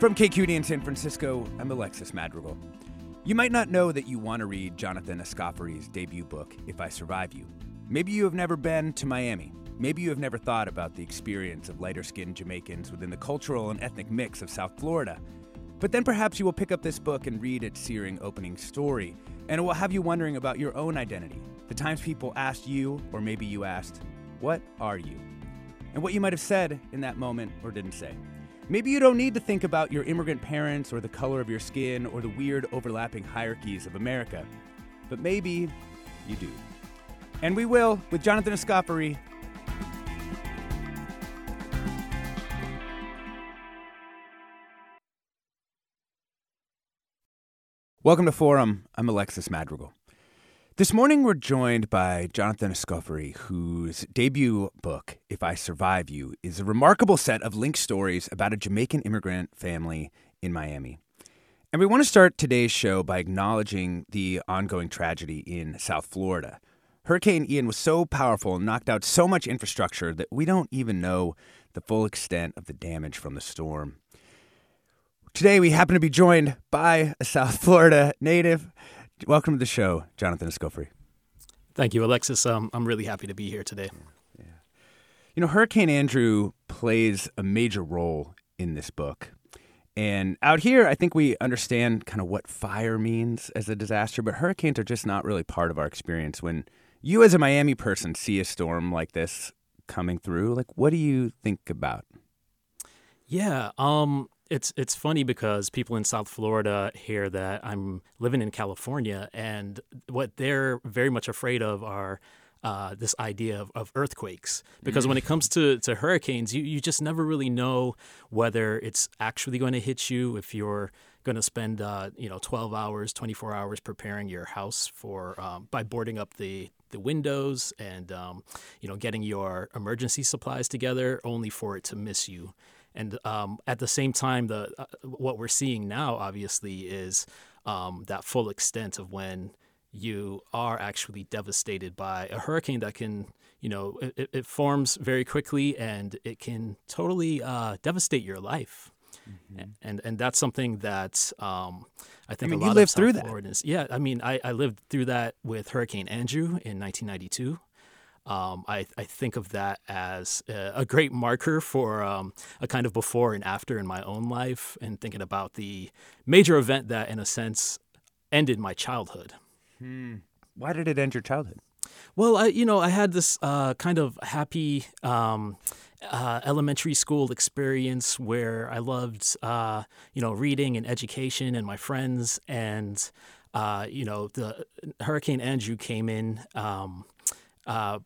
From KQED in San Francisco, I'm Alexis Madrigal. You might not know that you want to read Jonathan Escoffery's debut book, If I Survive You. Maybe you have never been to Miami. Maybe you have never thought about the experience of lighter skinned Jamaicans within the cultural and ethnic mix of South Florida. But then perhaps you will pick up this book and read its searing opening story, and it will have you wondering about your own identity, the times people asked you, or maybe you asked, What are you? And what you might have said in that moment or didn't say. Maybe you don't need to think about your immigrant parents or the color of your skin or the weird overlapping hierarchies of America. But maybe you do. And we will with Jonathan Escoffery. Welcome to Forum. I'm Alexis Madrigal. This morning, we're joined by Jonathan Escoffery, whose debut book, If I Survive You, is a remarkable set of linked stories about a Jamaican immigrant family in Miami. And we want to start today's show by acknowledging the ongoing tragedy in South Florida. Hurricane Ian was so powerful and knocked out so much infrastructure that we don't even know the full extent of the damage from the storm. Today, we happen to be joined by a South Florida native. Welcome to the show, Jonathan Escoffery. Thank you, Alexis. Um, I'm really happy to be here today. Yeah. You know, Hurricane Andrew plays a major role in this book. And out here, I think we understand kind of what fire means as a disaster, but hurricanes are just not really part of our experience. When you, as a Miami person, see a storm like this coming through, like, what do you think about? Yeah, um, it's it's funny because people in South Florida hear that I'm living in California, and what they're very much afraid of are uh, this idea of, of earthquakes. Because when it comes to, to hurricanes, you, you just never really know whether it's actually going to hit you if you're going to spend uh, you know 12 hours, 24 hours preparing your house for um, by boarding up the the windows and um, you know getting your emergency supplies together, only for it to miss you. And um, at the same time, the uh, what we're seeing now, obviously, is um, that full extent of when you are actually devastated by a hurricane that can, you know, it, it forms very quickly and it can totally uh, devastate your life. Mm-hmm. And and that's something that um, I think I mean, a lot you lived of through that. Floridians- Yeah, I mean, I, I lived through that with Hurricane Andrew in 1992. Um, I, I think of that as a, a great marker for um, a kind of before and after in my own life, and thinking about the major event that, in a sense, ended my childhood. Hmm. Why did it end your childhood? Well, I, you know, I had this uh, kind of happy um, uh, elementary school experience where I loved, uh, you know, reading and education and my friends. And, uh, you know, the Hurricane Andrew came in. Um, uh,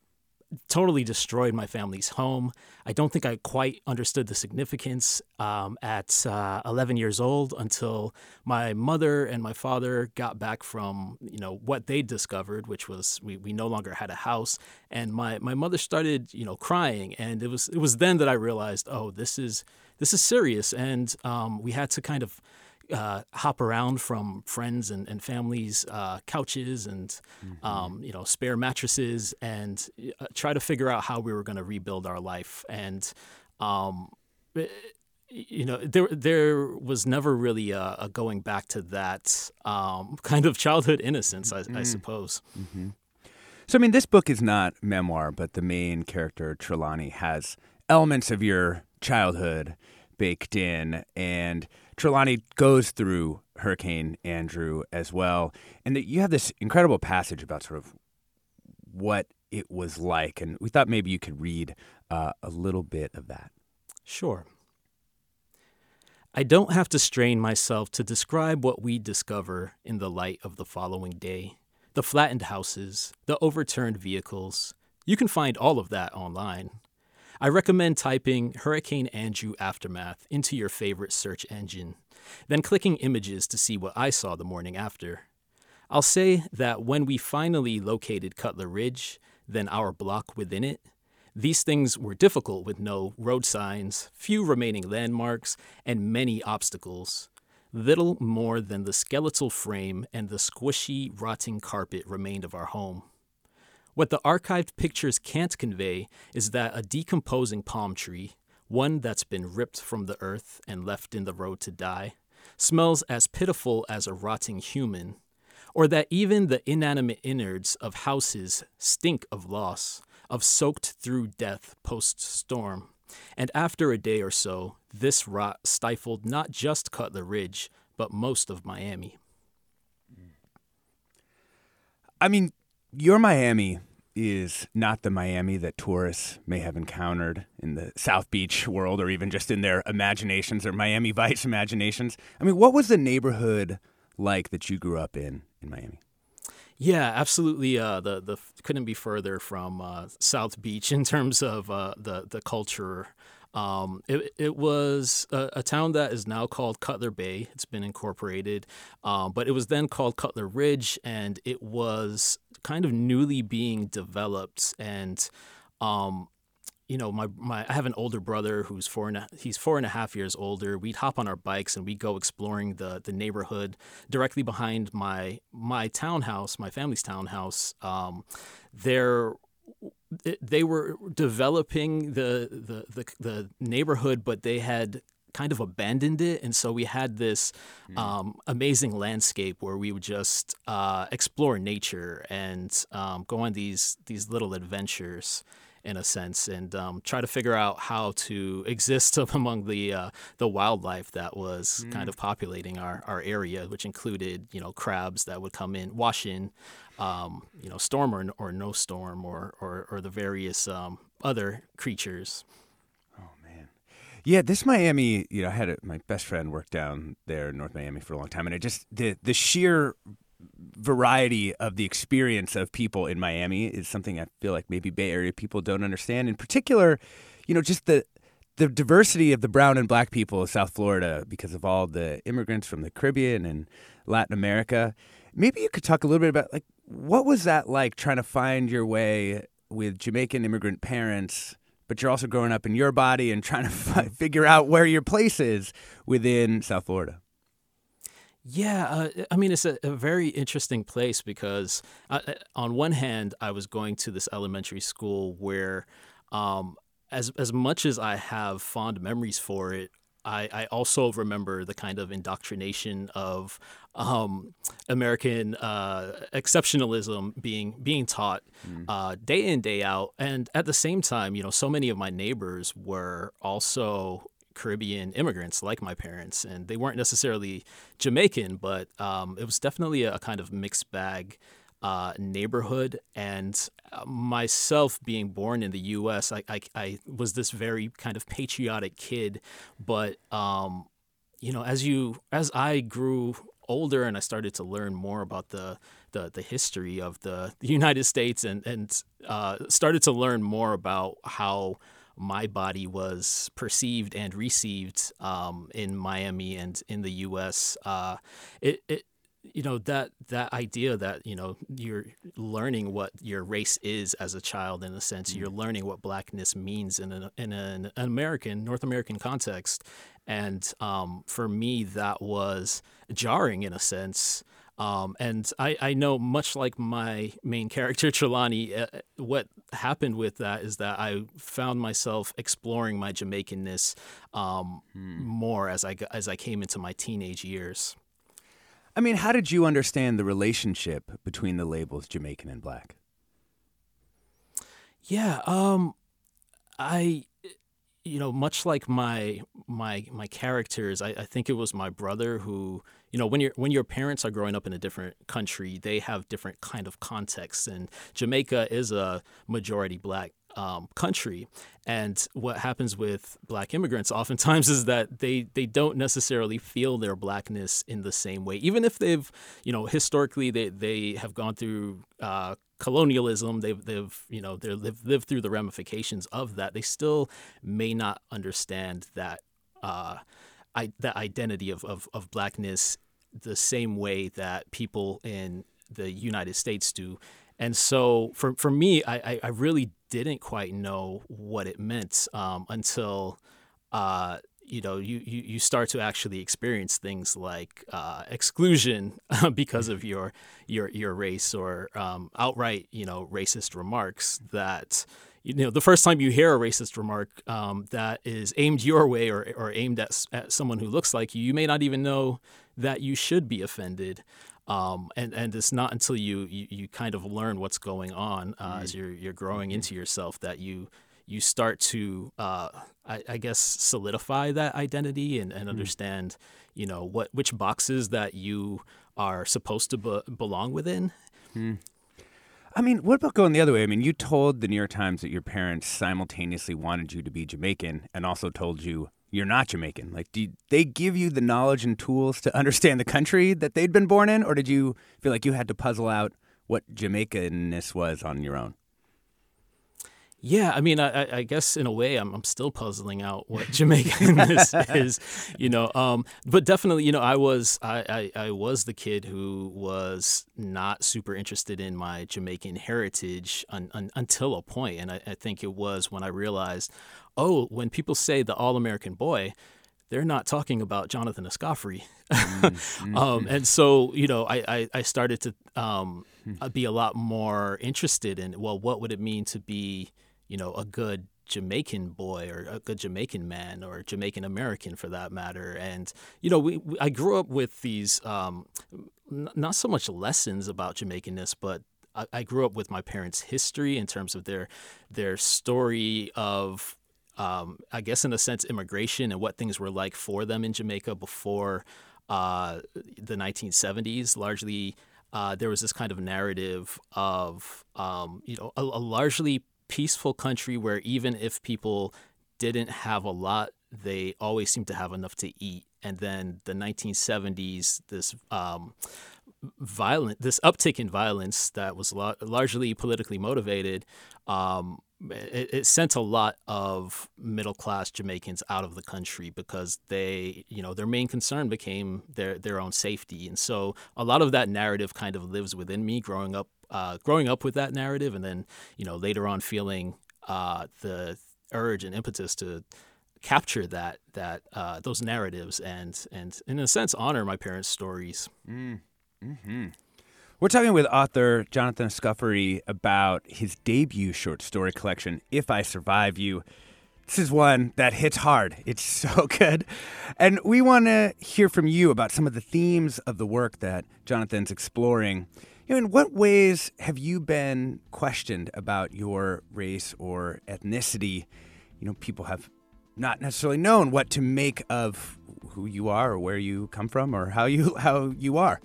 totally destroyed my family's home. I don't think I quite understood the significance um, at uh, 11 years old until my mother and my father got back from you know what they discovered, which was we, we no longer had a house, and my, my mother started you know crying, and it was it was then that I realized oh this is this is serious, and um, we had to kind of uh, hop around from friends and, and families' uh, couches and um, you know spare mattresses and uh, try to figure out how we were going to rebuild our life. And um, eh, you know there there was never really a, a going back to that um, kind of childhood innocence, I, I suppose. So, I mean, this book is not memoir, but the main character, Trelawney, has elements of your childhood baked in. And Trelawney goes through Hurricane Andrew as well. And you have this incredible passage about sort of what it was like. And we thought maybe you could read uh, a little bit of that. Sure. I don't have to strain myself to describe what we discover in the light of the following day the flattened houses, the overturned vehicles. You can find all of that online. I recommend typing Hurricane Andrew Aftermath into your favorite search engine, then clicking images to see what I saw the morning after. I'll say that when we finally located Cutler Ridge, then our block within it, these things were difficult with no road signs, few remaining landmarks, and many obstacles. Little more than the skeletal frame and the squishy, rotting carpet remained of our home. What the archived pictures can't convey is that a decomposing palm tree, one that's been ripped from the earth and left in the road to die, smells as pitiful as a rotting human, or that even the inanimate innards of houses stink of loss, of soaked through death post storm. And after a day or so, this rot stifled not just Cutler Ridge, but most of Miami. I mean, your Miami is not the Miami that tourists may have encountered in the South Beach world or even just in their imaginations or Miami Vice imaginations. I mean, what was the neighborhood like that you grew up in in Miami? Yeah, absolutely. Uh, the the couldn't be further from uh, South Beach in terms of uh, the the culture. Um, it, it was a, a, town that is now called Cutler Bay. It's been incorporated, um, but it was then called Cutler Ridge, and it was kind of newly being developed. And um, you know, my, my I have an older brother who's four and a, he's four and a half years older. We'd hop on our bikes and we'd go exploring the the neighborhood directly behind my my townhouse, my family's townhouse. Um, there they were developing the, the the the neighborhood, but they had kind of abandoned it, and so we had this mm. um, amazing landscape where we would just uh, explore nature and um, go on these these little adventures in a sense, and um, try to figure out how to exist among the uh, the wildlife that was mm. kind of populating our, our area, which included you know crabs that would come in, wash in, um, you know storm or, or no storm, or or, or the various um, other creatures. Yeah, this Miami, you know, I had a, my best friend work down there in North Miami for a long time, and it just the the sheer variety of the experience of people in Miami is something I feel like maybe Bay Area people don't understand. In particular, you know, just the the diversity of the brown and black people of South Florida because of all the immigrants from the Caribbean and Latin America. Maybe you could talk a little bit about like what was that like trying to find your way with Jamaican immigrant parents, but you're also growing up in your body and trying to f- figure out where your place is within South Florida. Yeah, uh, I mean, it's a, a, very interesting place because, uh, uh, on one hand, I was going to this elementary school where, um, as as much as I have fond memories for it, I, I also remember the kind of indoctrination of um, American uh, exceptionalism being being taught mm. uh, day in day out, and at the same time, you know, so many of my neighbors were also Caribbean immigrants like my parents, and they weren't necessarily Jamaican, but um, it was definitely a, kind of mixed bag uh, neighborhood. And uh, myself being born in the U.S., I, I, I, was this very kind of patriotic kid, but um, you know, as you as I grew older and I started to learn more about the the, the history of the, the United States and and uh, started to learn more about how my body was perceived and received um, in Miami and in the U.S. Uh, it, it you know that that idea that you know you're learning what your race is as a child in a sense mm-hmm. you're learning what blackness means in an, in an American North American context and um, for me that was jarring in a sense um, and I, I know, much like my main character, Trelawney, uh, what happened with that is that I found myself exploring my Jamaicanness um, hmm. more as I, as I came into my teenage years. I mean, how did you understand the relationship between the labels Jamaican and Black? Yeah, um, I, you know, much like my my my characters, I, I think it was my brother who, you know, when your when your parents are growing up in a different country, they have different kind of contexts, and Jamaica is a majority black um, country. And what happens with black immigrants oftentimes is that they, they don't necessarily feel their blackness in the same way. Even if they've, you know, historically they, they have gone through uh, colonialism, they've, they've you know, they've lived through the ramifications of that, they still may not understand that, uh, I, that identity of, of, of blackness the same way that people in the United States do. And so for, for me, I, I really didn't quite know what it meant um, until uh, you know you, you, you start to actually experience things like uh, exclusion because of your your your race or um, outright you know racist remarks that you know the first time you hear a racist remark um, that is aimed your way or, or aimed at, at someone who looks like you you may not even know that you should be offended um, and and it's not until you, you, you kind of learn what's going on uh, mm. as you're you're growing mm-hmm. into yourself that you you start to uh, I, I, guess solidify that identity and, and mm. understand you know what which boxes that you are supposed to be- belong within. Mm. I mean, what about going the other way? I mean, you told the New York Times that your parents simultaneously wanted you to be Jamaican and also told you you're not Jamaican? Like, did they give you the knowledge and tools to understand the country that they'd been born in, or did you feel like you had to puzzle out what Jamaicanness was on your own? Yeah, I mean, I, I, guess in a way, I'm, I'm still puzzling out what Jamaicanness is, you know. Um, but definitely, you know, I was I, I, I, was the kid who was not super interested in my Jamaican heritage un, un, until a point, and I, I think it was when I realized, oh, when people say the all American boy, they're not talking about Jonathan Escoffery. mm-hmm. um, and so, you know, I, I, I started to um, hmm. be a lot more interested in, well, what would it mean to be, you know, a good Jamaican boy or a good Jamaican man or Jamaican American for that matter. And, you know, we, we I grew up with these, um, n- not so much lessons about Jamaicanness, but I, I grew up with my parents' history in terms of their their story of um, I guess in a sense, immigration and what things were like for them in Jamaica before uh, the 1970s. Largely, uh, there was this kind of narrative of um, you know a, a, largely peaceful country where even if people didn't have a lot, they always seemed to have enough to eat. And then the 1970s, this um, violent, this uptick in violence that was largely politically motivated. Um, it, it, sent a lot of middle class Jamaicans out of the country because they, you know, their main concern became their their own safety, and so a lot of that narrative kind of lives within me. Growing up, uh, growing up with that narrative, and then you know later on feeling uh, the urge and impetus to capture that that uh, those narratives and and in a sense honor my parents' stories. Mm. Mm-hmm. We're talking with author Jonathan Escoffery about his debut short story collection, If I Survive You. This is one that hits hard. It's so good. And we want to hear from you about some of the themes of the work that Jonathan's exploring. You know, in what ways have you been questioned about your race or ethnicity? You know, people have not necessarily known what to make of who you are or where you come from or how you how you are.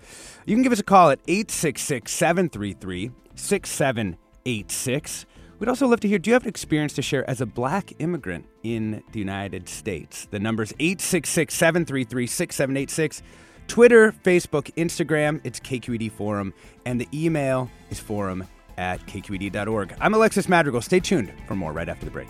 You can give us a call at 866-733-6786. We'd also love to hear do you have an experience to share as a black immigrant in the United States? The number's 866-733-6786. Twitter, Facebook, Instagram, it's KQED Forum, and the email is forum at kqed.org. I'm Alexis Madrigal. Stay tuned for more right after the break.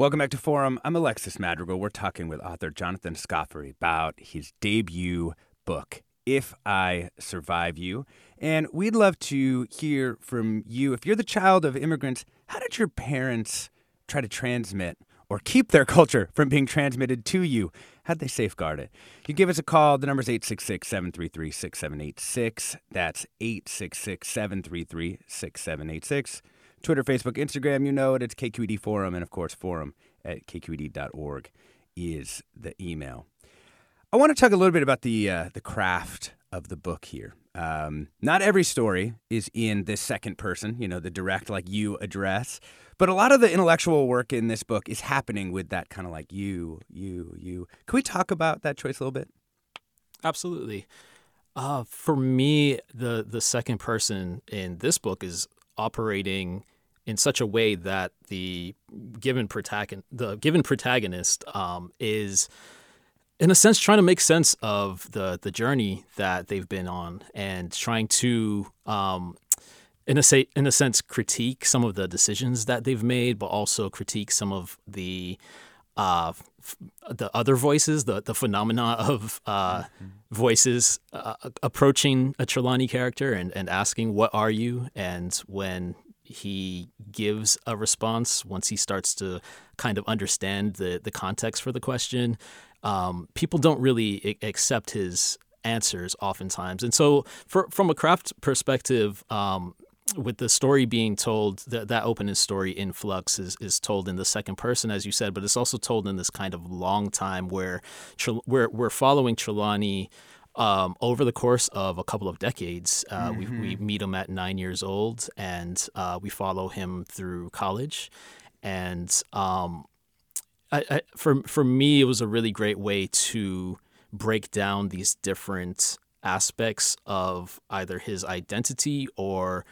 Welcome back to Forum. I'm Alexis Madrigal. We're talking with author Jonathan Escoffery about his debut book, If I Survive You. And we'd love to hear from you. If you're the child of immigrants, how did your parents try to transmit or keep their culture from being transmitted to you? How'd they safeguard it? You can give us a call. The number's 866 733 6786. That's 866 733 6786. Twitter, Facebook, Instagram, you know it. It's KQED Forum. And of course, forum at kqed.org is the email. I want to talk a little bit about the, uh, the craft of the book here. Um, not every story is in this second person, you know, the direct, like you address. But a lot of the intellectual work in this book is happening with that kind of like you, you, you. Can we talk about that choice a little bit? Absolutely. Uh, for me, the the second person in this book is operating in such a way that the given protagonist, the given protagonist, um, is in a sense trying to make sense of the the journey that they've been on and trying to um, in a say in a sense critique some of the decisions that they've made but also critique some of the uh, the other voices the the phenomena of uh, mm-hmm. voices uh, approaching a Trelawney character and and asking what are you and when he gives a response once he starts to kind of understand the the context for the question. Um, people don't really I- accept his answers oftentimes, and so for, from a craft perspective. Um, with the story being told, that that opening story in Flux is, is told in the second person, as you said, but it's also told in this kind of long time where we're, we're following Trelawney um, over the course of a couple of decades. Uh, mm-hmm. we, we, meet him at nine years old, and uh, we follow him through college. And um, I, I, for for me, it was a really great way to break down these different aspects of either his identity or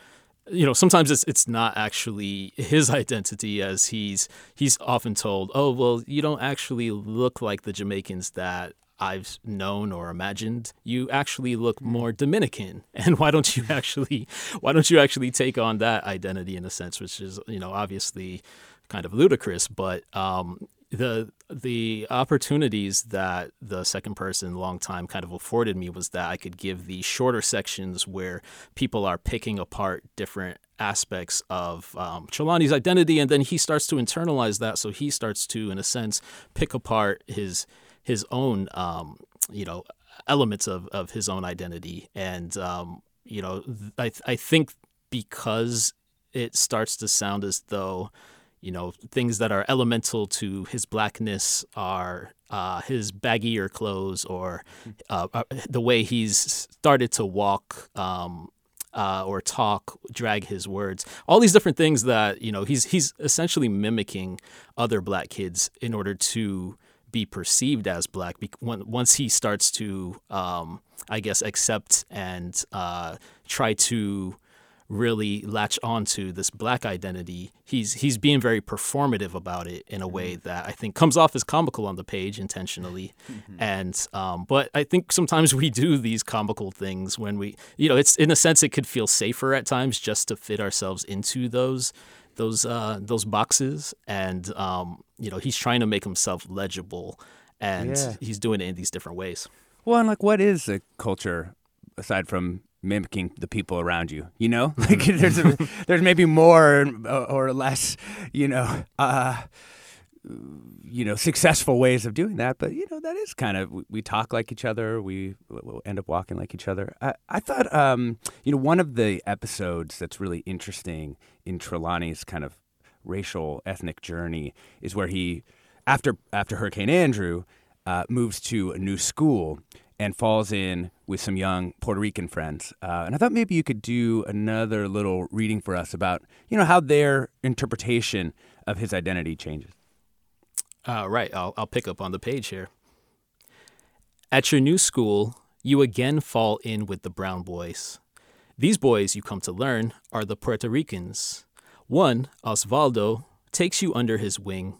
you know sometimes it's it's not actually his identity as he's he's often told oh well you don't actually look like the Jamaicans that I've known or imagined, you actually look hmm. more Dominican. And why don't you actually why don't you actually take on that identity in a sense, which is you know obviously kind of ludicrous, but um, the the opportunities that the second person long time kind of afforded me was that I could give the shorter sections where people are picking apart different aspects of um, identity, and then he starts to internalize that. So he starts to, in a sense, pick apart his his own um, you know elements of, of his own identity and um, you know I, I think because it starts to sound as though you know things that are elemental to his blackness are uh, his baggier clothes or uh, uh the way he's started to walk um, uh, or talk, drag his words, all these different things that you know he's he's essentially mimicking other black kids in order to be perceived as black once he starts to um, i guess accept and uh, try to really latch onto this black identity he's he's being very performative about it in a way mm-hmm. that i think comes off as comical on the page intentionally mm-hmm. and um, but i think sometimes we do these comical things when we you know it's in a sense it could feel safer at times just to fit ourselves into those those uh, those boxes, and um, you know he's trying to make himself legible, and yeah. he's doing it in these different ways. Well, and like, what is a culture aside from mimicking the people around you? You know, like there's a, there's maybe more or less, you know. Uh, you know successful ways of doing that but you know that is kind of we, talk like each other we we'll end up walking like each other i, I thought um, you know one of the episodes that's really interesting in trelawney's kind of racial ethnic journey is where he after after hurricane andrew uh, moves to a new school and falls in with some young Puerto Rican friends. Uh, and I thought maybe you could do another little reading for us about, you know, how their interpretation of his identity changes. Right, I'll, I'll pick up on the page here. At your new school, you again fall in with the brown boys. These boys, you come to learn, are the Puerto Ricans. One, Osvaldo, takes you under his wing.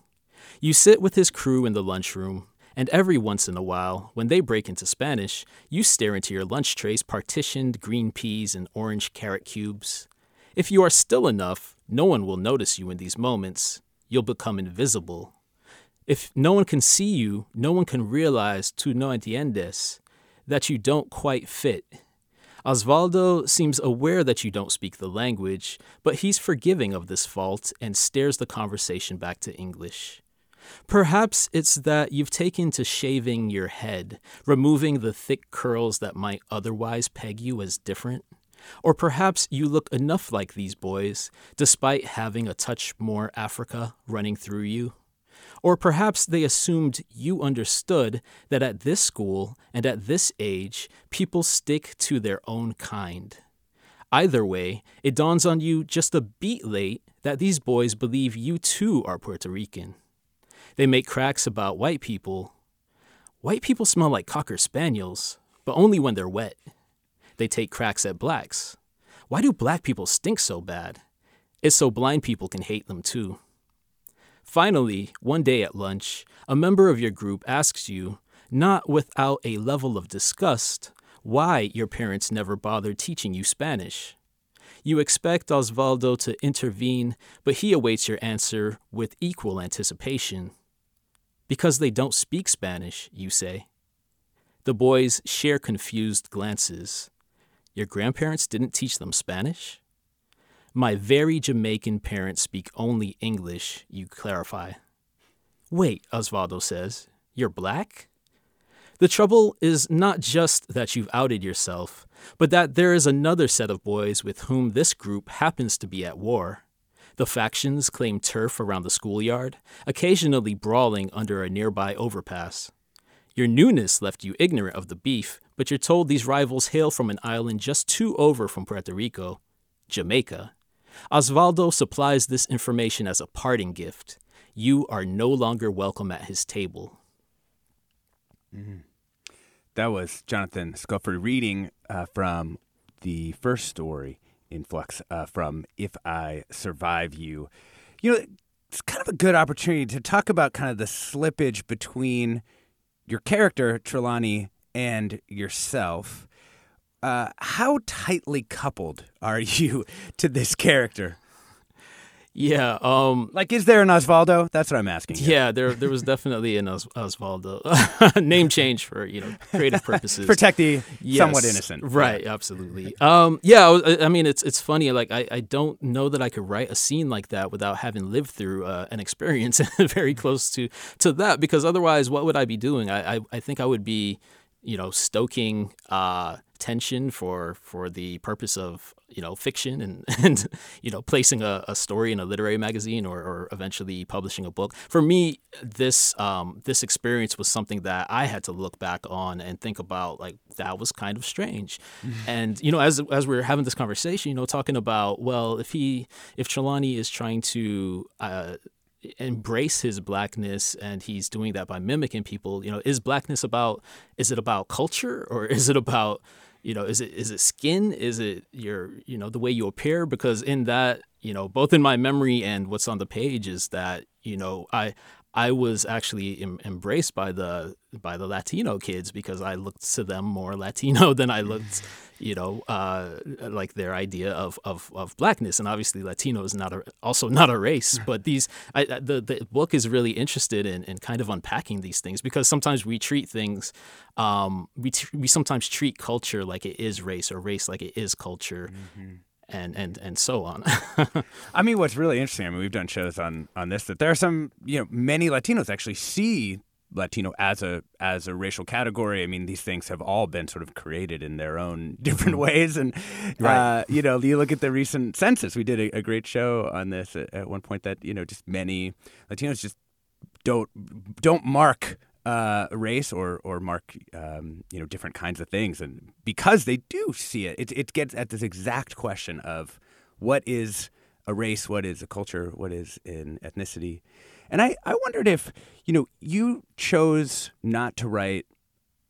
You sit with his crew in the lunchroom, and every once in a while, when they break into Spanish, you stare into your lunch tray's partitioned green peas and orange carrot cubes. If you are still enough, no one will notice you in these moments. You'll become invisible. If no one can see you, no one can realize tu no entiendes, that you don't quite fit. Osvaldo seems aware that you don't speak the language, but he's forgiving of this fault and steers the conversation back to English. Perhaps it's that you've taken to shaving your head, removing the thick curls that might otherwise peg you as different. Or perhaps you look enough like these boys, despite having a touch more Africa running through you. Or perhaps they assumed you understood that at this school and at this age, people stick to their own kind. Either way, it dawns on you just a beat late that these boys believe you too are Puerto Rican. They make cracks about white people. White people smell like cocker spaniels, but only when they're wet. They take cracks at blacks. Why do black people stink so bad? It's so blind people can hate them too. Finally, one day at lunch, a member of your group asks you, not without a level of disgust, why your parents never bothered teaching you Spanish. You expect Osvaldo to intervene, but he awaits your answer with equal anticipation. Because they don't speak Spanish, you say. The boys share confused glances. Your grandparents didn't teach them Spanish? My very Jamaican parents speak only English, you clarify. Wait, Osvaldo says, you're black? The trouble is not just that you've outed yourself, but that there is another set of boys with whom this group happens to be at war. The factions claim turf around the schoolyard, occasionally brawling under a nearby overpass. Your newness left you ignorant of the beef, but you're told these rivals hail from an island just two over from Puerto Rico, Jamaica. Osvaldo supplies this information as a parting gift. You are no longer welcome at his table. Mm-hmm. That was Jonathan Escoffery reading uh, from the first story In Flux uh, from If I Survive You. You know, it's kind of a good opportunity to talk about kind of the slippage between your character, Trelawney, and yourself. Uh, how tightly coupled are you to this character? Yeah. Um, like, is there an Osvaldo? That's what I'm asking. You. Yeah, there there was definitely an Os- Osvaldo name change for you know creative purposes. Protect the yes, somewhat innocent. Right. Yeah. Absolutely. Um, yeah. I, I, mean, it's it's funny. Like, I, I don't know that I could write a scene like that without having lived through uh, an experience very close to to that. Because otherwise, what would I be doing? I I, I think I would be you know stoking uh, tension for for the purpose of you know fiction and and you know placing a, a story in a literary magazine or, or eventually publishing a book for me this um, this experience was something that I had to look back on and think about like that was kind of strange mm-hmm. and you know as as we are having this conversation you know talking about well if he if Trelawney is trying to uh, embrace his blackness and he's doing that by mimicking people you know is blackness about is it about culture or is it about you know is it is it skin? Is it your you know the way you appear? Because in that you know both in my memory and what's on the page is that you know i I was actually em- embraced by the by the Latino kids because I looked to them more Latino than I looked, you know, uh, like their idea of, of, of blackness. And obviously, Latino is not a, also not a race. But these I, the the book is really interested in, in kind of unpacking these things because sometimes we treat things, um, we t- we sometimes treat culture like it is race or race like it is culture. Mm-hmm and and and so on. I mean, what's really interesting, I mean, we've done shows on on this that there are some, you know, many Latinos actually see Latino as a as a racial category. I mean, these things have all been sort of created in their own different mm-hmm. ways, and right. uh, you know, you look at the recent census. We did a, a great show on this at, at, one point. That you know, just many Latinos just don't don't mark uh, race or or mark um, you know different kinds of things, and because they do see it, it, it gets at this exact question of what is a race, what is a culture, what is an ethnicity, And I, I wondered if, you know, you chose not to write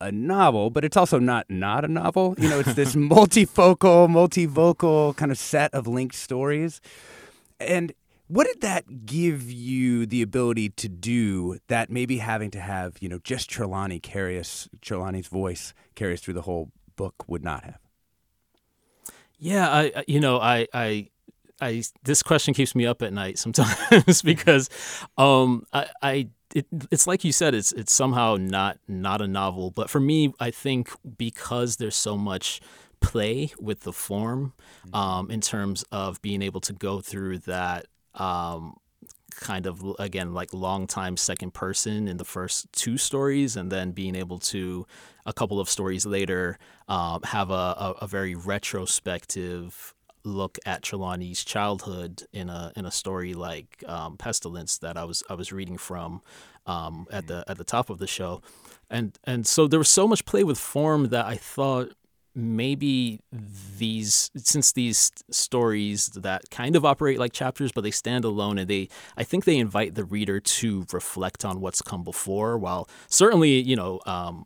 a novel, but it's also not not a novel. You know, it's this multifocal, multivocal kind of set of linked stories. And what did that give you the ability to do that maybe having to have, you know, just Trelawney carry us, Trelawney's voice carry us through the whole book would not have? Yeah, I you know, I I I this question keeps me up at night sometimes because um I, I it, it's like you said it's it's somehow not not a novel but for me I think because there's so much play with the form mm-hmm. um, in terms of being able to go through that um, kind of again like long time second person in the first two stories and then being able to a couple of stories later um, have a, a, a, very retrospective look at Trelawney's childhood in a in a story like um, Pestilence that I was I was reading from um, at the at the top of the show, and and so there was so much play with form that I thought maybe these since these stories that kind of operate like chapters but they stand alone and they i think they invite the reader to reflect on what's come before while certainly you know um,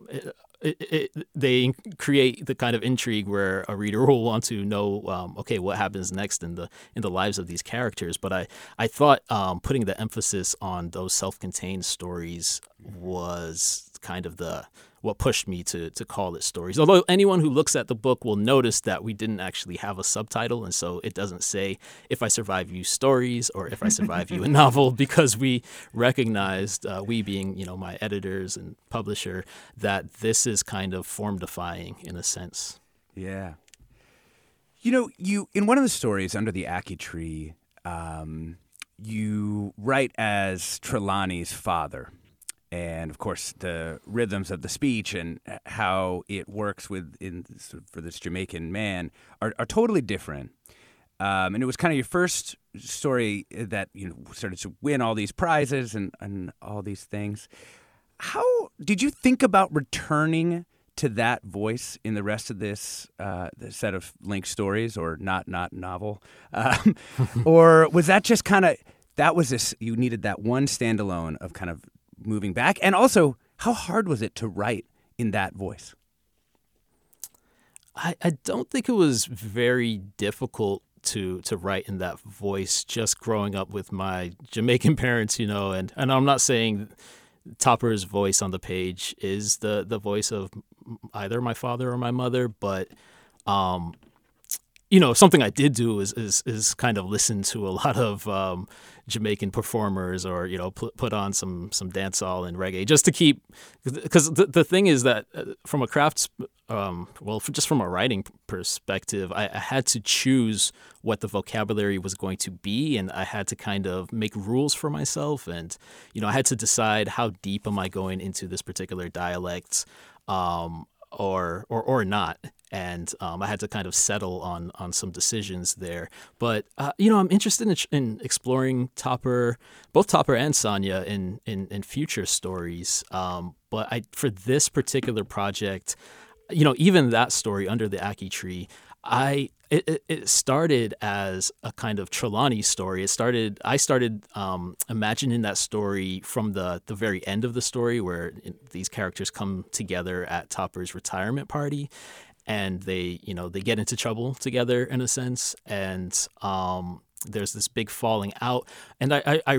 it, it, they create the kind of intrigue where a reader will want to know, um, okay, what happens next in the in the lives of these characters. But I I thought um, putting the emphasis on those self-contained stories was kind of the what pushed me to to call it stories. Although anyone who looks at the book will notice that we didn't actually have a subtitle, and so it doesn't say "If I Survive You" stories or "If I Survive You" a novel, because we recognized, uh, we being you know my editors and publisher, that this is kind of form defying in a sense. Yeah. You know, you in one of the stories under the Ackee tree, um, you write as Trelawney's father and of course the rhythms of the speech and how it works with in for this Jamaican man are, are totally different. Um, and it was kind of your first story that you know started to win all these prizes and, and all these things. How did you think about returning to that voice in the rest of this uh, set of linked stories, or not not novel, um, or was that just kind of that was this you needed that one standalone of kind of moving back? And also, how hard was it to write in that voice? I, I don't think it was very difficult to to write in that voice just growing up with my Jamaican parents, you know, and, and I'm not saying Topper's voice on the page is the the voice of either my father or my mother, but um, you know, something I did do is is, is kind of listen to a lot of um, Jamaican performers, or you know, put put on some some dancehall and reggae just to keep. Because the the thing is that uh, from a crafts, um, well, just from a writing perspective, I, I had to choose what the vocabulary was going to be, and I had to kind of make rules for myself, and you know, I had to decide how deep am I going into this particular dialect. Um, or or or not and um, I had to kind of settle on on some decisions there. But uh, you know, I'm interested in, in, exploring Topper, both Topper and Sonya, in in, in future stories. Um, but I for this particular project, you know, even that story under the Ackee tree, I it, it started as a kind of Trelawney story. It started. I started um, imagining that story from the the very end of the story, where these characters come together at Topper's retirement party, and they you know they get into trouble together in a sense, and um, there's this big falling out. And I, I, I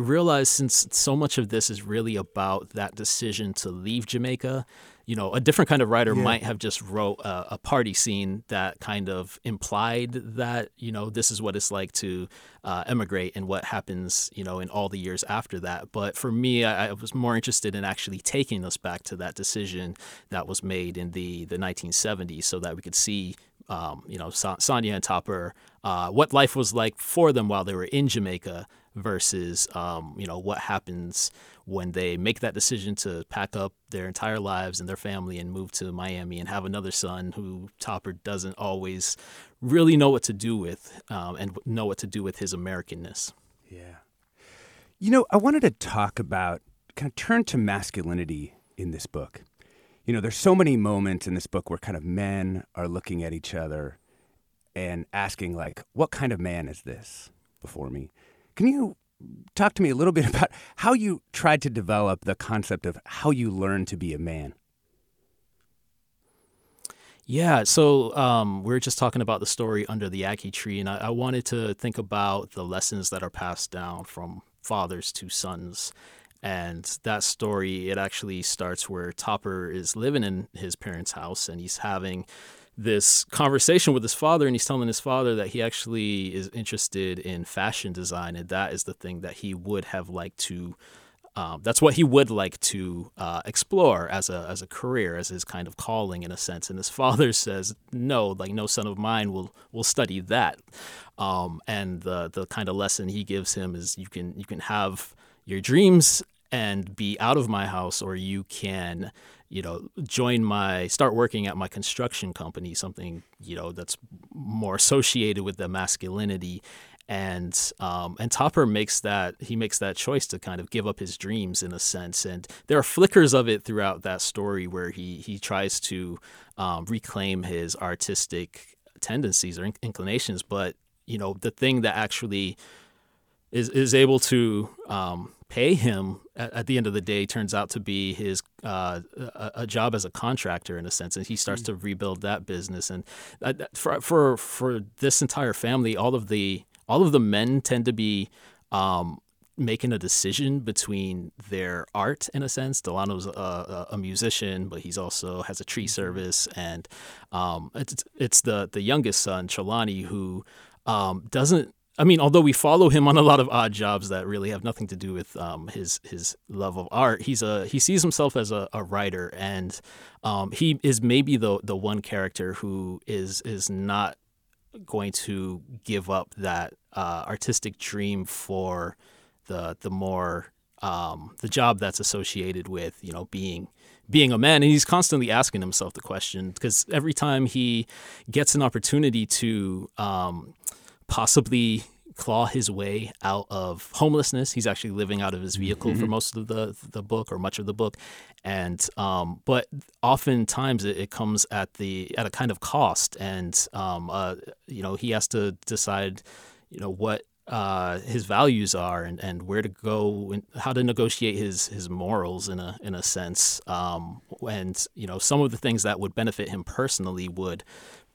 since so much of this is really about that decision to leave Jamaica you know, a different kind of writer yeah. might have just wrote a, a, party scene that kind of implied that, you know, this is what it's like to uh, emigrate and what happens, you know, in all the years after that. But for me, I, I, was more interested in actually taking us back to that decision that was made in the, the 1970s so that we could see, um, you know, Sonya and Topper, uh, what life was like for them while they were in Jamaica versus, um, you know, what happens when they make that decision to pack up their entire lives and their family and move to Miami and have another son who Topper doesn't always really know what to do with um, and know what to do with his Americanness. Yeah. You know, I wanted to talk about, kind of turn to masculinity in this book. You know, there's so many moments in this book where kind of men are looking at each other and asking, like, what kind of man is this before me? Can you talk to me a little bit about how you tried to develop the concept of how you learn to be a man. Yeah, so um, we are just talking about the story under the Ackee tree, and I, I, wanted to think about the lessons that are passed down from fathers to sons. And that story, it actually starts where Topper is living in his parents' house, and he's having this conversation with his father, and he's telling his father that he actually is interested in fashion design, and that is the thing that he would have liked to um, that's what he would like to uh, explore as a as a career, as his kind of calling in a sense. And his father says, "No, like no son of mine will will study that." Um, and the the kind of lesson he gives him is, you can you can have your dreams and be out of my house, or you can you know join my start working at my construction company, something you know that's more associated with the masculinity. And um, and Topper makes that he makes that choice to kind of give up his dreams in a sense, and there are flickers of it throughout that story where he he tries to um, reclaim his artistic tendencies or inclinations, but you know the thing that actually is is able to um, pay him at, at, the end of the day turns out to be his uh, a, a, job as a contractor in a sense, and he starts mm-hmm. to rebuild that business. And uh, for for for this entire family, all of the all of the men tend to be um, making a decision between their art in a sense. Delano's a, a, musician, but he's also has a tree mm-hmm. service, and um, it's it's the the youngest son, Trelawney, who um, doesn't. I mean, although we follow him on a lot of odd jobs that really have nothing to do with um, his his love of art, he's a he sees himself as a, a writer, and um, he is maybe the the one character who is is not going to give up that uh, artistic dream for the the more um, the job that's associated with you know being being a man. And he's constantly asking himself the question because every time he gets an opportunity to um, possibly claw his way out of homelessness. He's actually living out of his vehicle mm-hmm. for most of the the book or much of the book, and um, but oftentimes it, it, comes at the at a kind of cost, and um, uh, you know he has to decide, you know what uh, his values are and, and where to go and how to negotiate his his morals in a in a sense. Um, and you know some of the things that would benefit him personally would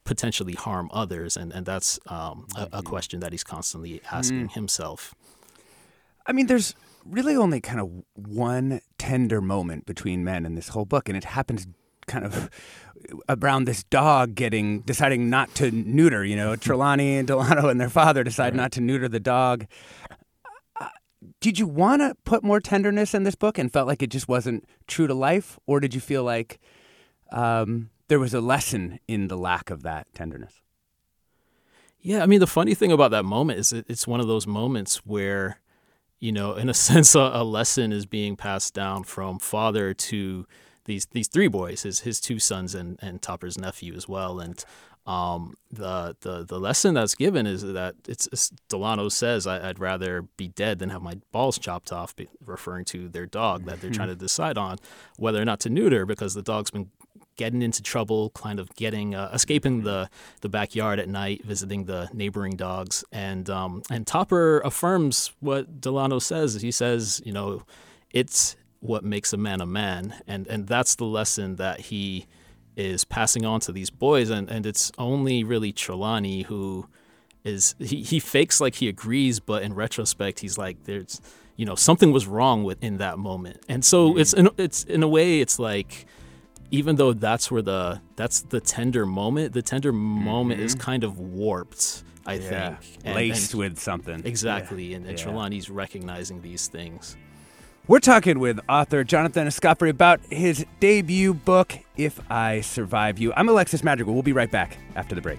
potentially harm others, and and that's um, a, a, mm-hmm. question that he's constantly asking mm. himself. I mean, there's really only kind of one tender moment between men in this whole book, and it happens kind of around this dog getting deciding not to neuter. You know, Trelawney and Delano and their father decide right. not to neuter the dog. Uh, did you want to put more tenderness in this book and felt like it just wasn't true to life, or did you feel like um, there was a lesson in the lack of that tenderness. Yeah, I mean, the funny thing about that moment is it's one of those moments where, you know, in a sense, a, a lesson is being passed down from father to these these three boys, his his two sons and and Topper's nephew as well, and um, the the the lesson that's given is that it's, it's Delano says I, would rather be dead than have my balls chopped off, referring to their dog that they're trying to decide on whether or not to neuter because the dog's been getting into trouble, kind of getting uh, escaping the the backyard at night, visiting the neighboring dogs, and um, and Topper affirms what Delano says. He says, you know, it's what makes a man a man, and and that's the lesson that he is passing on to these boys, and and it's only really Trelawney who is he, he fakes like he agrees, but in retrospect, he's like there's you know something was wrong with in that moment, and so mm-hmm. it's in, it's in a way it's like even though that's where the that's the tender moment, the tender mm-hmm. moment is mm-hmm. kind of warped. I yeah. think and, laced and with something exactly, yeah. and, and yeah. Trelawney's recognizing these things. We're talking with author Jonathan Escoffery about his debut book, If I Survive You. I'm Alexis Madrigal. We'll be right back after the break.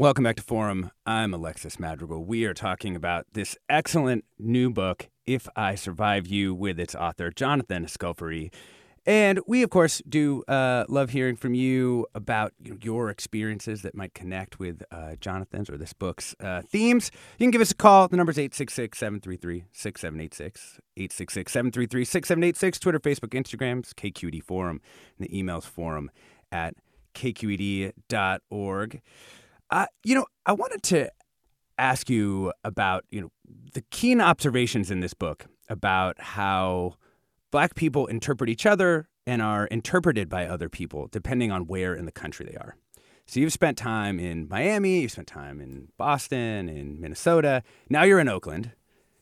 Welcome back to Forum. I'm Alexis Madrigal. We are talking about this excellent new book, If I Survive You, with its author, Jonathan Escoffery. And we, of course, do uh, love hearing from you about you know, your experiences that might connect with uh, Jonathan's or this book's uh, themes. You can give us a call. The number is 866 733 6786. 866 733 6786. Twitter, Facebook, Instagrams, KQED Forum. And the email's forum at kqed.org. Uh, you know, I wanted to ask you about, you know, the keen observations in this book about how black people interpret each other and are interpreted by other people depending on where in the country they are. So you've spent time in Miami, you've spent time in Boston, in Minnesota. Now you're in Oakland.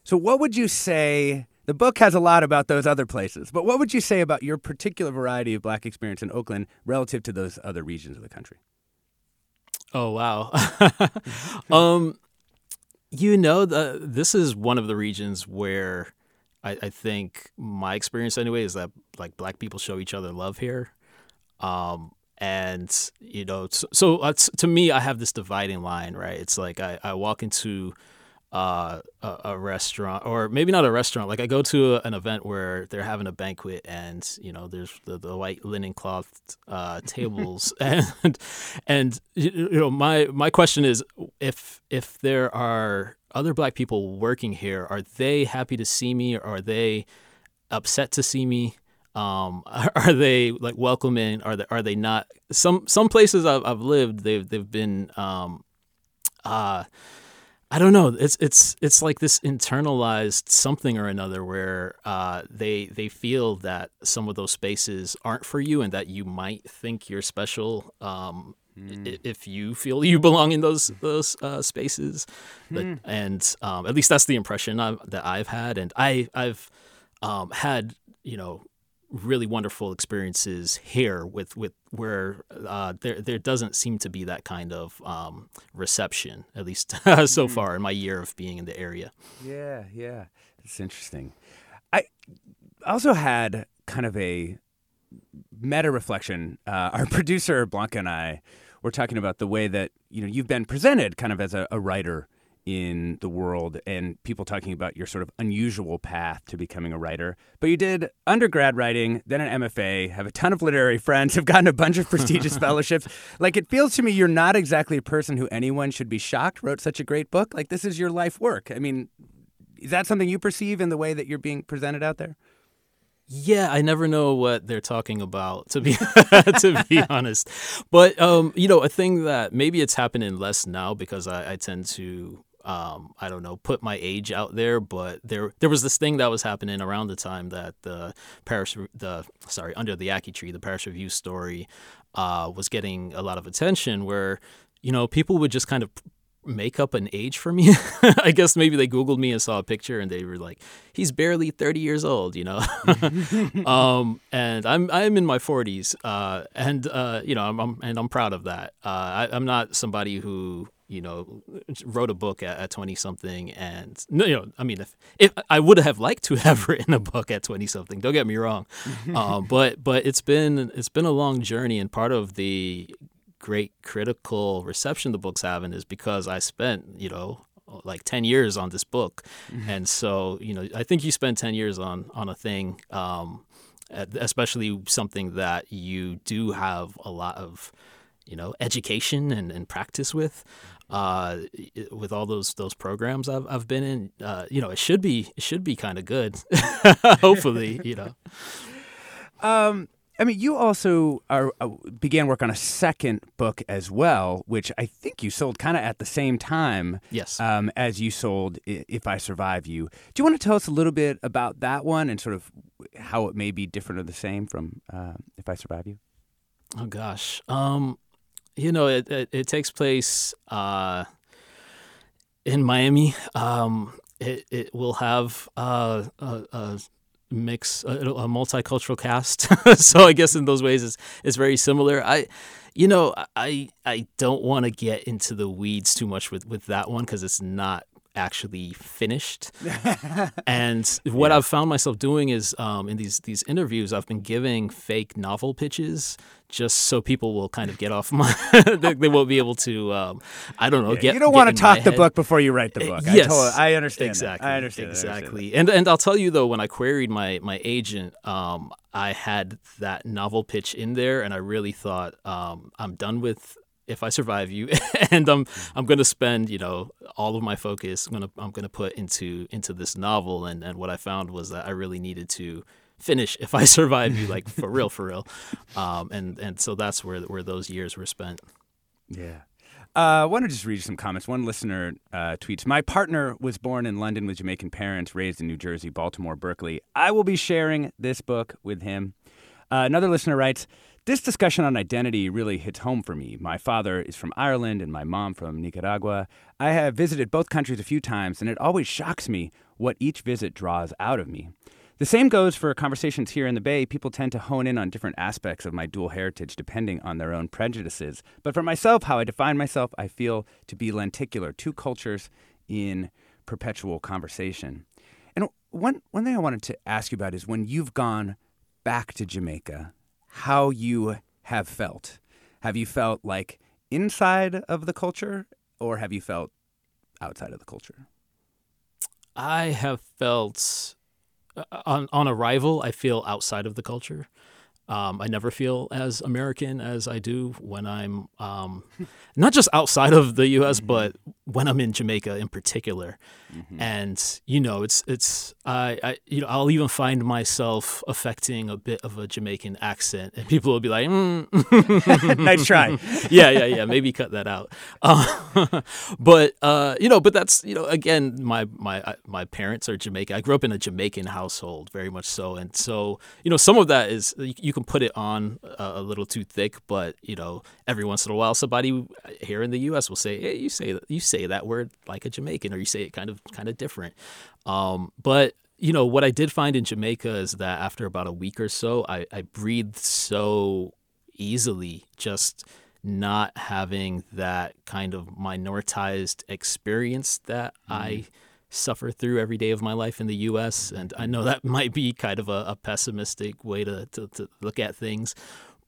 So what would you say? The book has a lot about those other places, but what would you say about your particular variety of black experience in Oakland relative to those other regions of the country? Oh wow. um, you know, the, this is one of the regions where I, I, think my experience anyway is that like black people show each other love here. Um, and you know, so, so uh, to me, I have this dividing line, right? It's like I, I walk into uh, a, a, restaurant, or maybe not a restaurant. Like I go to a, an event where they're having a banquet, and you know, there's the, the white linen cloth uh, tables, and and you know, my my question is, if if there are other Black people working here, are they happy to see me, or are they upset to see me? Um, are, are they like welcoming? Are they are they not? Some some places I've, I've lived, they've they've been um, uh, I don't know. It's it's it's like this internalized something or another where uh, they they feel that some of those spaces aren't for you, and that you might think you're special um, mm. if you feel you belong in those those uh, spaces. But, mm. and um, at least that's the impression I've, that I've had, and I I've um, had you know really wonderful experiences here with with where uh, there there doesn't seem to be that kind of um, reception at least so mm. far in my year of being in the area. Yeah, yeah, it's interesting. I also had kind of a meta reflection. Uh, our producer Blanca and I were talking about the way that you know you've been presented kind of as a, a writer in the world and people talking about your sort of unusual path to becoming a writer. But you did undergrad writing, then an MFA, have a ton of literary friends, have gotten a bunch of prestigious fellowships. Like it feels to me you're not exactly a person who anyone should be shocked wrote such a great book. Like this is your life work. I mean, is that something you perceive in the way that you're being presented out there? Yeah, I never know what they're talking about to be to be honest. But um, you know, a thing that maybe it's happening less now because I, I tend to um, I don't know, put my age out there, but there there was this thing that was happening around the time that the Paris the sorry under the Ackee tree, the Paris Review story uh, was getting a lot of attention, where you know people would just kind of make up an age for me. I guess maybe they Googled me and saw a picture and they were like, he's barely 30 years old, you know? um, and I'm, I'm in my 40s. Uh, and, uh, you know, I'm, I'm, and I'm proud of that. Uh, I'm not somebody who you know, wrote a book at, 20 something. And, you know, I mean, if, if I would have liked to have written a book at 20 something, don't get me wrong. um, but, but it's been, it's been a long journey. And part of the great critical reception the book's having is because I spent, you know, like 10 years on this book. Mm-hmm. And so, you know, I think you spend 10 years on, on a thing, um, especially something that you do have a lot of, you know, education and, and practice with uh, with all those those programs I've I've been in, uh, you know, it should be it should be kind of good. Hopefully, you know. Um, I mean, you also are, uh, began work on a second book as well, which I think you sold kind of at the same time. Yes. Um, as you sold "If I Survive You." Do you want to tell us a little bit about that one and sort of how it may be different or the same from uh, If I Survive You? Oh gosh, um, you know, it it, it takes place uh, in Miami. Um, it it will have uh, a, a mix, a, a multicultural cast. so I guess in those ways, it's it's very similar. I, you know, I I don't want to get into the weeds too much with with that one because it's not actually finished. and what yeah. I've found myself doing is um, in these these interviews, I've been giving fake novel pitches just so people will kind of get off my they, they, won't be able to um, I don't know yeah, get you don't want to talk the book before you write the book. yes, I, totally, I understand exactly. That. I understand exactly. And and I'll tell you though, when I queried my my agent, um, I had that novel pitch in there, and I really thought um, I'm done with if I survive you, and I'm I'm going to spend you know all of my focus I'm going to I'm to put into into this novel, and and what I found was that I really needed to finish if I survive you, like for real, for real, um, and and so that's where where those years were spent. Yeah. Uh, I want to just read you some comments. One listener uh, tweets My partner was born in London with Jamaican parents, raised in New Jersey, Baltimore, Berkeley. I will be sharing this book with him. Uh, another listener writes this discussion on identity really hits home for me. My father is from Ireland and my mom from Nicaragua. I have visited both countries a few times, and it always shocks me what each visit draws out of me. The same goes for conversations here in the Bay. People tend to hone in on different aspects of my dual heritage depending on their own prejudices. But for myself, how I define myself, I feel to be lenticular, two cultures in perpetual conversation. And one, one thing I wanted to ask you about is when you've gone back to Jamaica how you have felt. Have you felt like inside of the culture or have you felt outside of the culture? I have felt uh, on on arrival I feel outside of the culture. Um, I never feel as American as I do when I'm um, not just outside of the U.S., mm-hmm. but when I'm in Jamaica in particular. Mm-hmm. And you know, it's it's I, I you know I'll even find myself affecting a bit of a Jamaican accent, and people will be like, mm. "Nice try." yeah, yeah, yeah. Maybe cut that out. Uh, but uh, you know, but that's you know, again, my my my parents are Jamaican. I grew up in a Jamaican household, very much so, and so you know, some of that is you can put it on a, a little too thick, but you know, every once in a while, somebody here in the U.S. will say, "Hey, you say you say that word like a Jamaican, or you say it kind of kind of different." Um, but you know what I did find in Jamaica is that after about a week or so, I, I breathed so easily, just not having that kind of minoritized experience that mm. I suffer through every day of my life in the U.S. And I know that might be kind of a, a pessimistic way to, to, to look at things,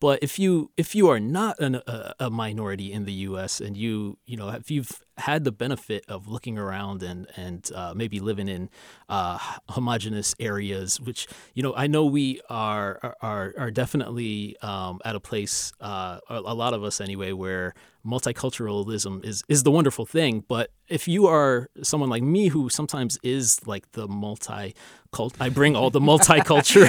but if you if you are not an, a, a, minority in the U.S. and you you know if you've had the benefit of looking around and and uh, maybe living in uh, homogenous areas, which you know I know we are are are definitely um, at a place uh, a, lot of us anyway where multiculturalism is is the wonderful thing. But if you are someone like me who sometimes is like the multi cult I bring all the multiculture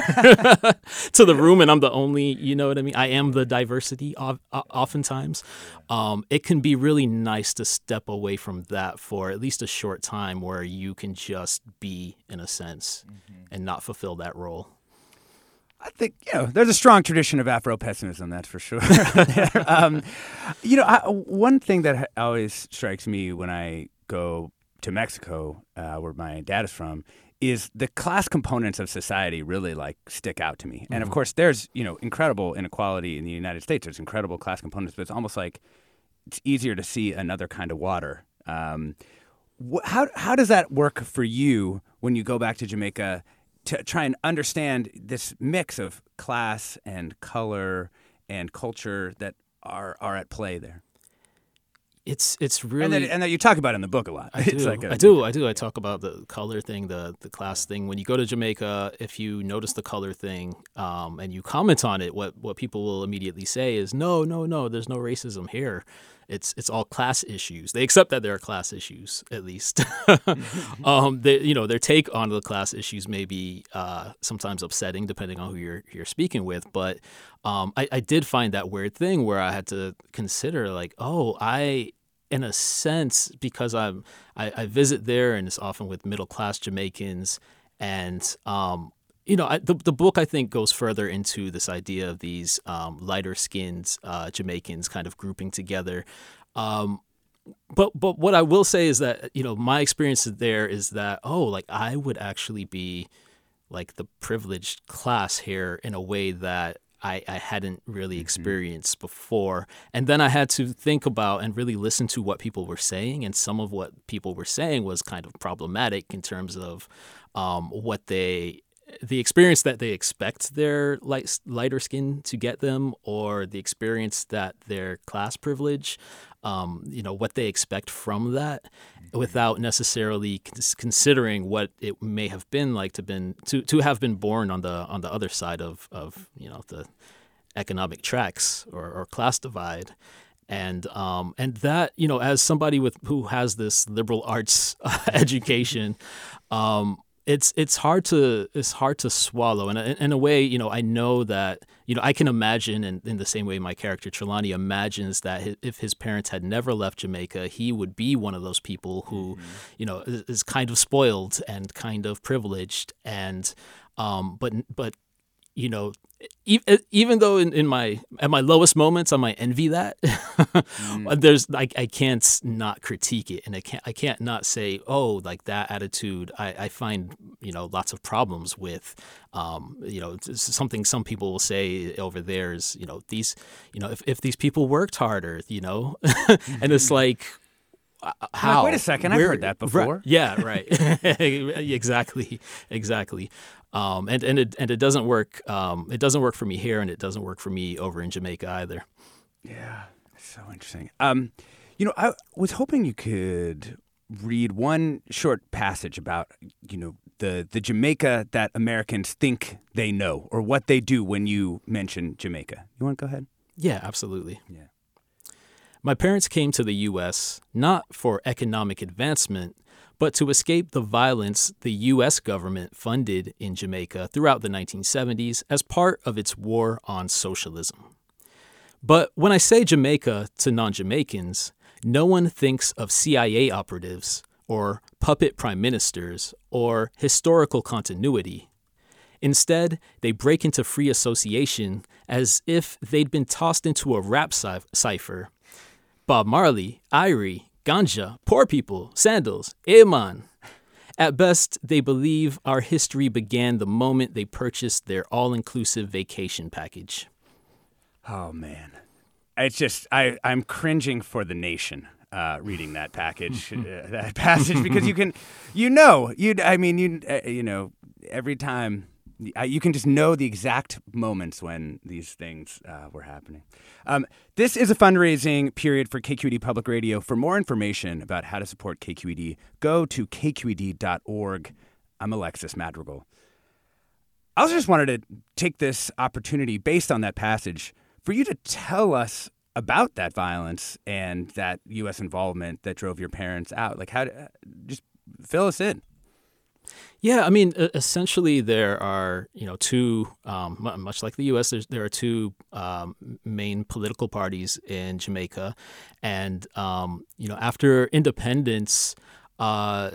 to the room and I'm the only, you know what I mean? I am the diversity of, oftentimes. Um, it can be really nice to step away from that for at least a short time where you can just be in a sense mm-hmm. and not fulfill that role. I think you know there's a strong tradition of Afro pessimism, that's for sure. um, you know, I, one thing that always strikes me when I go to Mexico, uh, where my dad is from, is the class components of society really like stick out to me. And of mm-hmm. course, there's you know incredible inequality in the United States. There's incredible class components, but it's almost like it's easier to see another kind of water. Um, wh- how how does that work for you when you go back to Jamaica to try and understand this mix of class and color and culture that are are at play there? It's it's really and that, and that, you talk about in the book a lot. I do, like a, I do, I do. I talk about the color thing, the the class thing. When you go to Jamaica, if you notice the color thing um, and you comment on it, what what people will immediately say is, "No, no, no. There's no racism here. It's it's all class issues. They accept that there are class issues, at least. um, they, you know, their take on the class issues may be uh, sometimes upsetting, depending on who you're you're speaking with. But um, I, I did find that weird thing where I had to consider, like, oh, I in a sense, because I'm I, I visit there and it's often with middle class Jamaicans, and um, you know, I, the the book I think goes further into this idea of these um, lighter skinned uh, Jamaicans kind of grouping together. Um, but but what I will say is that you know my experience there is that oh like I would actually be like the privileged class here in a way that I, I hadn't really Mm-hmm. experienced before. And then I had to think about and really listen to what people were saying. And some of what people were saying was kind of problematic in terms of um, what they, the experience that they expect their light, lighter skin to get them, or the experience that their class privilege, um, you know, what they expect from that without necessarily cons- considering what it may have been like to been to, to have been born on the on the other side of, of you know the economic tracks or, or class divide. And um, and that you know as somebody with who has this liberal arts education um, it's it's hard to it's hard to swallow. And in, in a way you know I know that you know I can imagine and in the same way my character Trelawney imagines that if his parents had never left Jamaica he would be one of those people who you know is, is kind of spoiled and kind of privileged. And um, but but you know, even though in, in my at my lowest moments I might envy that, there's like I can't not critique it, and I can't I can't not say oh like that attitude I, I find you know lots of problems with, um, you know something some people will say over there is you know these you know if if these people worked harder you know, and it's like. uh, How? wait a second, I've heard that Right. before. Yeah, right. exactly, exactly. Um, and and it and it doesn't work. Um, it doesn't work for me here, and it doesn't work for me over in Jamaica either. Yeah, so interesting. Um, you know, I was hoping you could read one short passage about you know the the Jamaica that Americans think they know, or what they do when you mention Jamaica. You want to go ahead? Yeah, absolutely. Yeah. My parents came to the U.S. not for economic advancement, but to escape the violence the U.S. government funded in Jamaica throughout the 1970s as part of its war on socialism. But when I say Jamaica to non Jamaicans, no one thinks of CIA operatives or puppet prime ministers or historical continuity. Instead, they break into free association as if they'd been tossed into a rap cipher. Bob Marley, Irie, Ganja, Poor People, Sandals, Eman. At best, they believe our history began the moment they purchased their all inclusive vacation package. Oh man, it's just I I'm cringing for the nation. Uh, reading that package, uh, that passage, because you can, you know, you. I mean, you, uh, you know, every time uh, you can just know the exact moments when these things uh, were happening. Um, this is a fundraising period for KQED Public Radio. For more information about how to support KQED, go to kqed.org. I'm Alexis Madrigal. I also just wanted to take this opportunity, based on that passage, for you to tell us about that violence and that U.S. involvement that drove your parents out. Like, how? Just fill us in. Yeah, I mean, essentially, there are you know two, um, much like the U.S. There are two um, main political parties in Jamaica, and um, you know after independence, uh,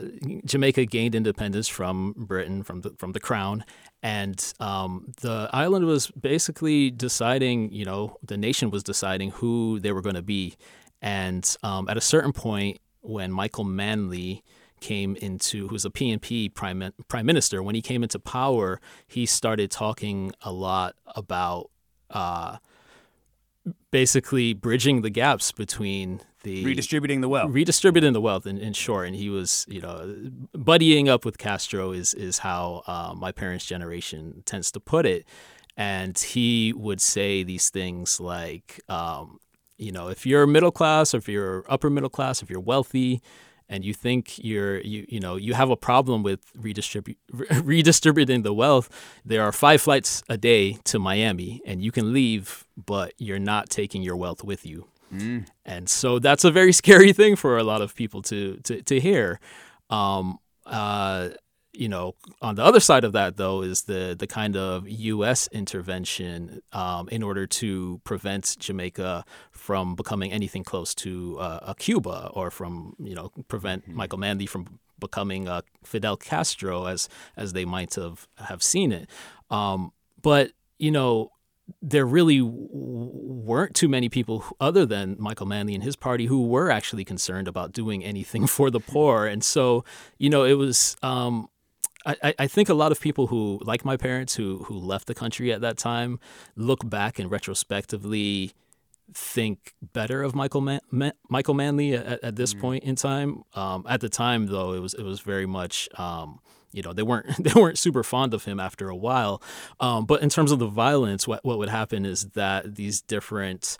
Jamaica gained independence from Britain from the from the Crown, and um, the island was basically deciding. You know, the nation was deciding who they were going to be, and um, at a certain point, when Michael Manley came into, who's a PNP prime, prime minister, when he came into power, he started talking a lot about uh, basically bridging the gaps between the Redistributing the wealth. redistributing the wealth in, in short and he was you know buddying up with castro is is how uh, my parents generation tends to put it and he would say these things like um, you know if you're middle class or if you're upper middle class if you're wealthy and you think you're you you know you have a problem with redistribu- redistributing the wealth there are five flights a day to Miami and you can leave but you're not taking your wealth with you and so that's a very scary thing for a lot of people to to, to hear. Um, uh, you know, on the other side of that, though, is the the kind of U.S. intervention um, in order to prevent Jamaica from becoming anything close to uh, a Cuba, or from you know prevent Michael Manley from becoming a Fidel Castro as as they might have have seen it. Um, but you know, there really weren't too many people other than Michael Manley and his party who were actually concerned about doing anything for the poor. And so, you know, it was. Um, I, I think a lot of people who, like my parents, who who left the country at that time, look back and retrospectively think better of Michael Man- Ma- Michael Manley at, at this mm-hmm. point in time. Um, at the time, though, it was it was very much. Um, you know they weren't they weren't super fond of him after a while. Um, but in terms of the violence, what what would happen is that these different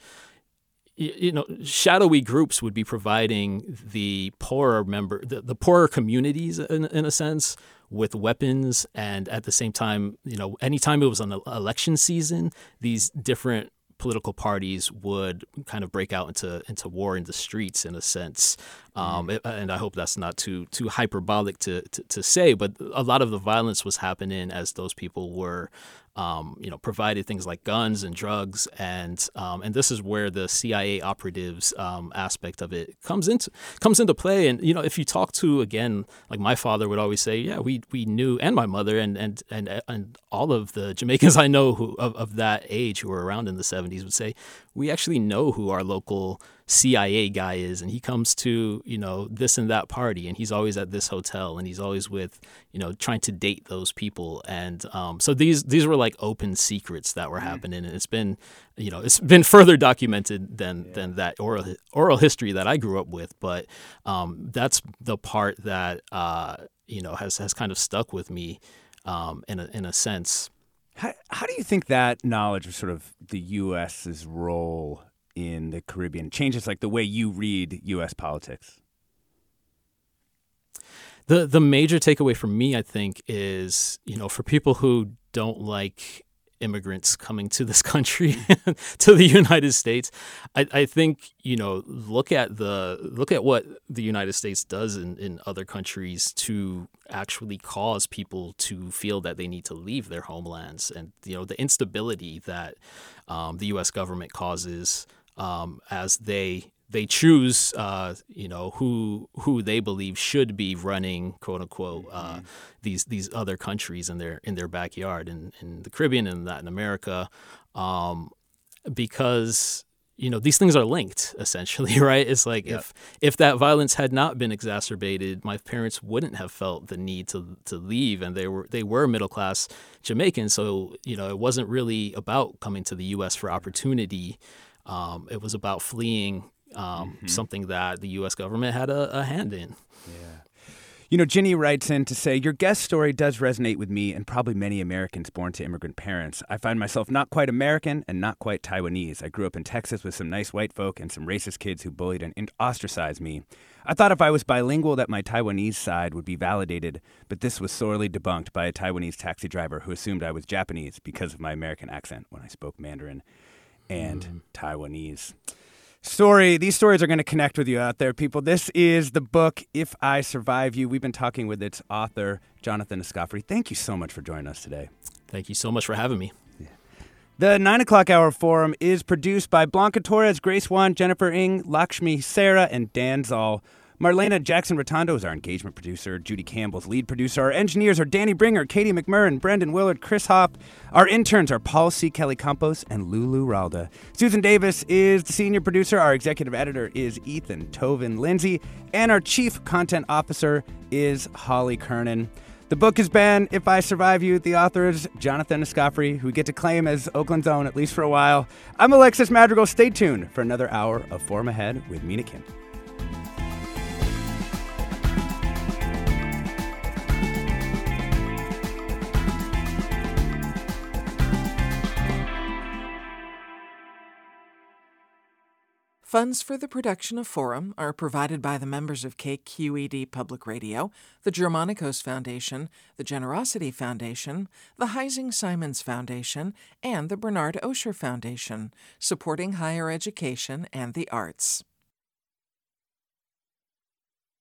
you know shadowy groups would be providing the poorer member the, the poorer communities in, in a sense with weapons and at the same time you know anytime it was an election season these different political parties would kind of break out into into war in the streets in a sense. Um, mm-hmm. and I hope that's not too too hyperbolic to, to, to say, but a lot of the violence was happening as those people were um, you know, provided things like guns and drugs, and um, and this is where the CIA operatives um, aspect of it comes into comes into play. And you know, if you talk to again, like my father would always say, yeah, we we knew, and my mother, and and and and all of the Jamaicans I know who of, of that age who were around in the '70s would say, we actually know who our local CIA guy is, and he comes to you know this and that party, and he's always at this hotel, and he's always with you know trying to date those people, and um, so these these were like open secrets that were mm. happening, and it's been you know it's been further documented than yeah. than that oral oral history that I grew up with, but um, that's the part that uh, you know has has kind of stuck with me um, in a in a sense. How, how do you think that knowledge of sort of the U.S.'s role in the Caribbean changes like the way you read U.S. politics? The the major takeaway for me, I think, is you know for people who don't like immigrants coming to this country to the United States. I, I think you know look at the look at what the United States does in, in other countries to actually cause people to feel that they need to leave their homelands and you know the instability that um, the US government causes um, as they they choose, uh, you know, who who they believe should be running, quote unquote, uh, mm-hmm. these these other countries in their in their backyard in, in the Caribbean and Latin America, um, because you know these things are linked essentially, right? It's like if if that violence had not been exacerbated, my parents wouldn't have felt the need to to leave, and they were they were middle class Jamaicans, so you know it wasn't really about coming to the U.S. for opportunity. Um, it was about fleeing um, mm-hmm. something that the U.S. government had a, a hand in. Yeah. You know, Ginny writes in to say, Your guest story does resonate with me and probably many Americans born to immigrant parents. I find myself not quite American and not quite Taiwanese. I grew up in Texas with some nice white folk and some racist kids who bullied and ostracized me. I thought if I was bilingual that my Taiwanese side would be validated, but this was sorely debunked by a Taiwanese taxi driver who assumed I was Japanese because of my American accent when I spoke Mandarin and mm. Taiwanese. Story. These stories are going to connect with you out there, people. This is the book "If I Survive You." We've been talking with its author, Jonathan Escoffery. Thank you so much for joining us today. Thank you so much for having me. The 9 o'clock hour forum is produced by Blanca Torres, Grace Wan, Jennifer Ng Lakshmi Sarah, and Dan Zoll. Marlena Jackson Rotondo is our engagement producer. Judy Campbell's lead producer. Our engineers are Danny Bringer, Katie McMurrin, Brendan Willard, Chris Hop. Our interns are Paul C. Kelly Campos and Lulu Ralda. Susan Davis is the senior producer. Our executive editor is Ethan Toven Lindsey. And our chief content officer is Holly Kernan. The book has been If I Survive You. The author is Jonathan Escoffery, who we get to claim as Oakland's own, at least for a while. I'm Alexis Madrigal. Stay tuned for another hour of Forum Ahead with Mina Kim. Funds for the production of Forum are provided by the members of KQED Public Radio, the Germanacos Foundation, the Generosity Foundation, the Heising Simons Foundation, and the Bernard Osher Foundation, supporting higher education and the arts.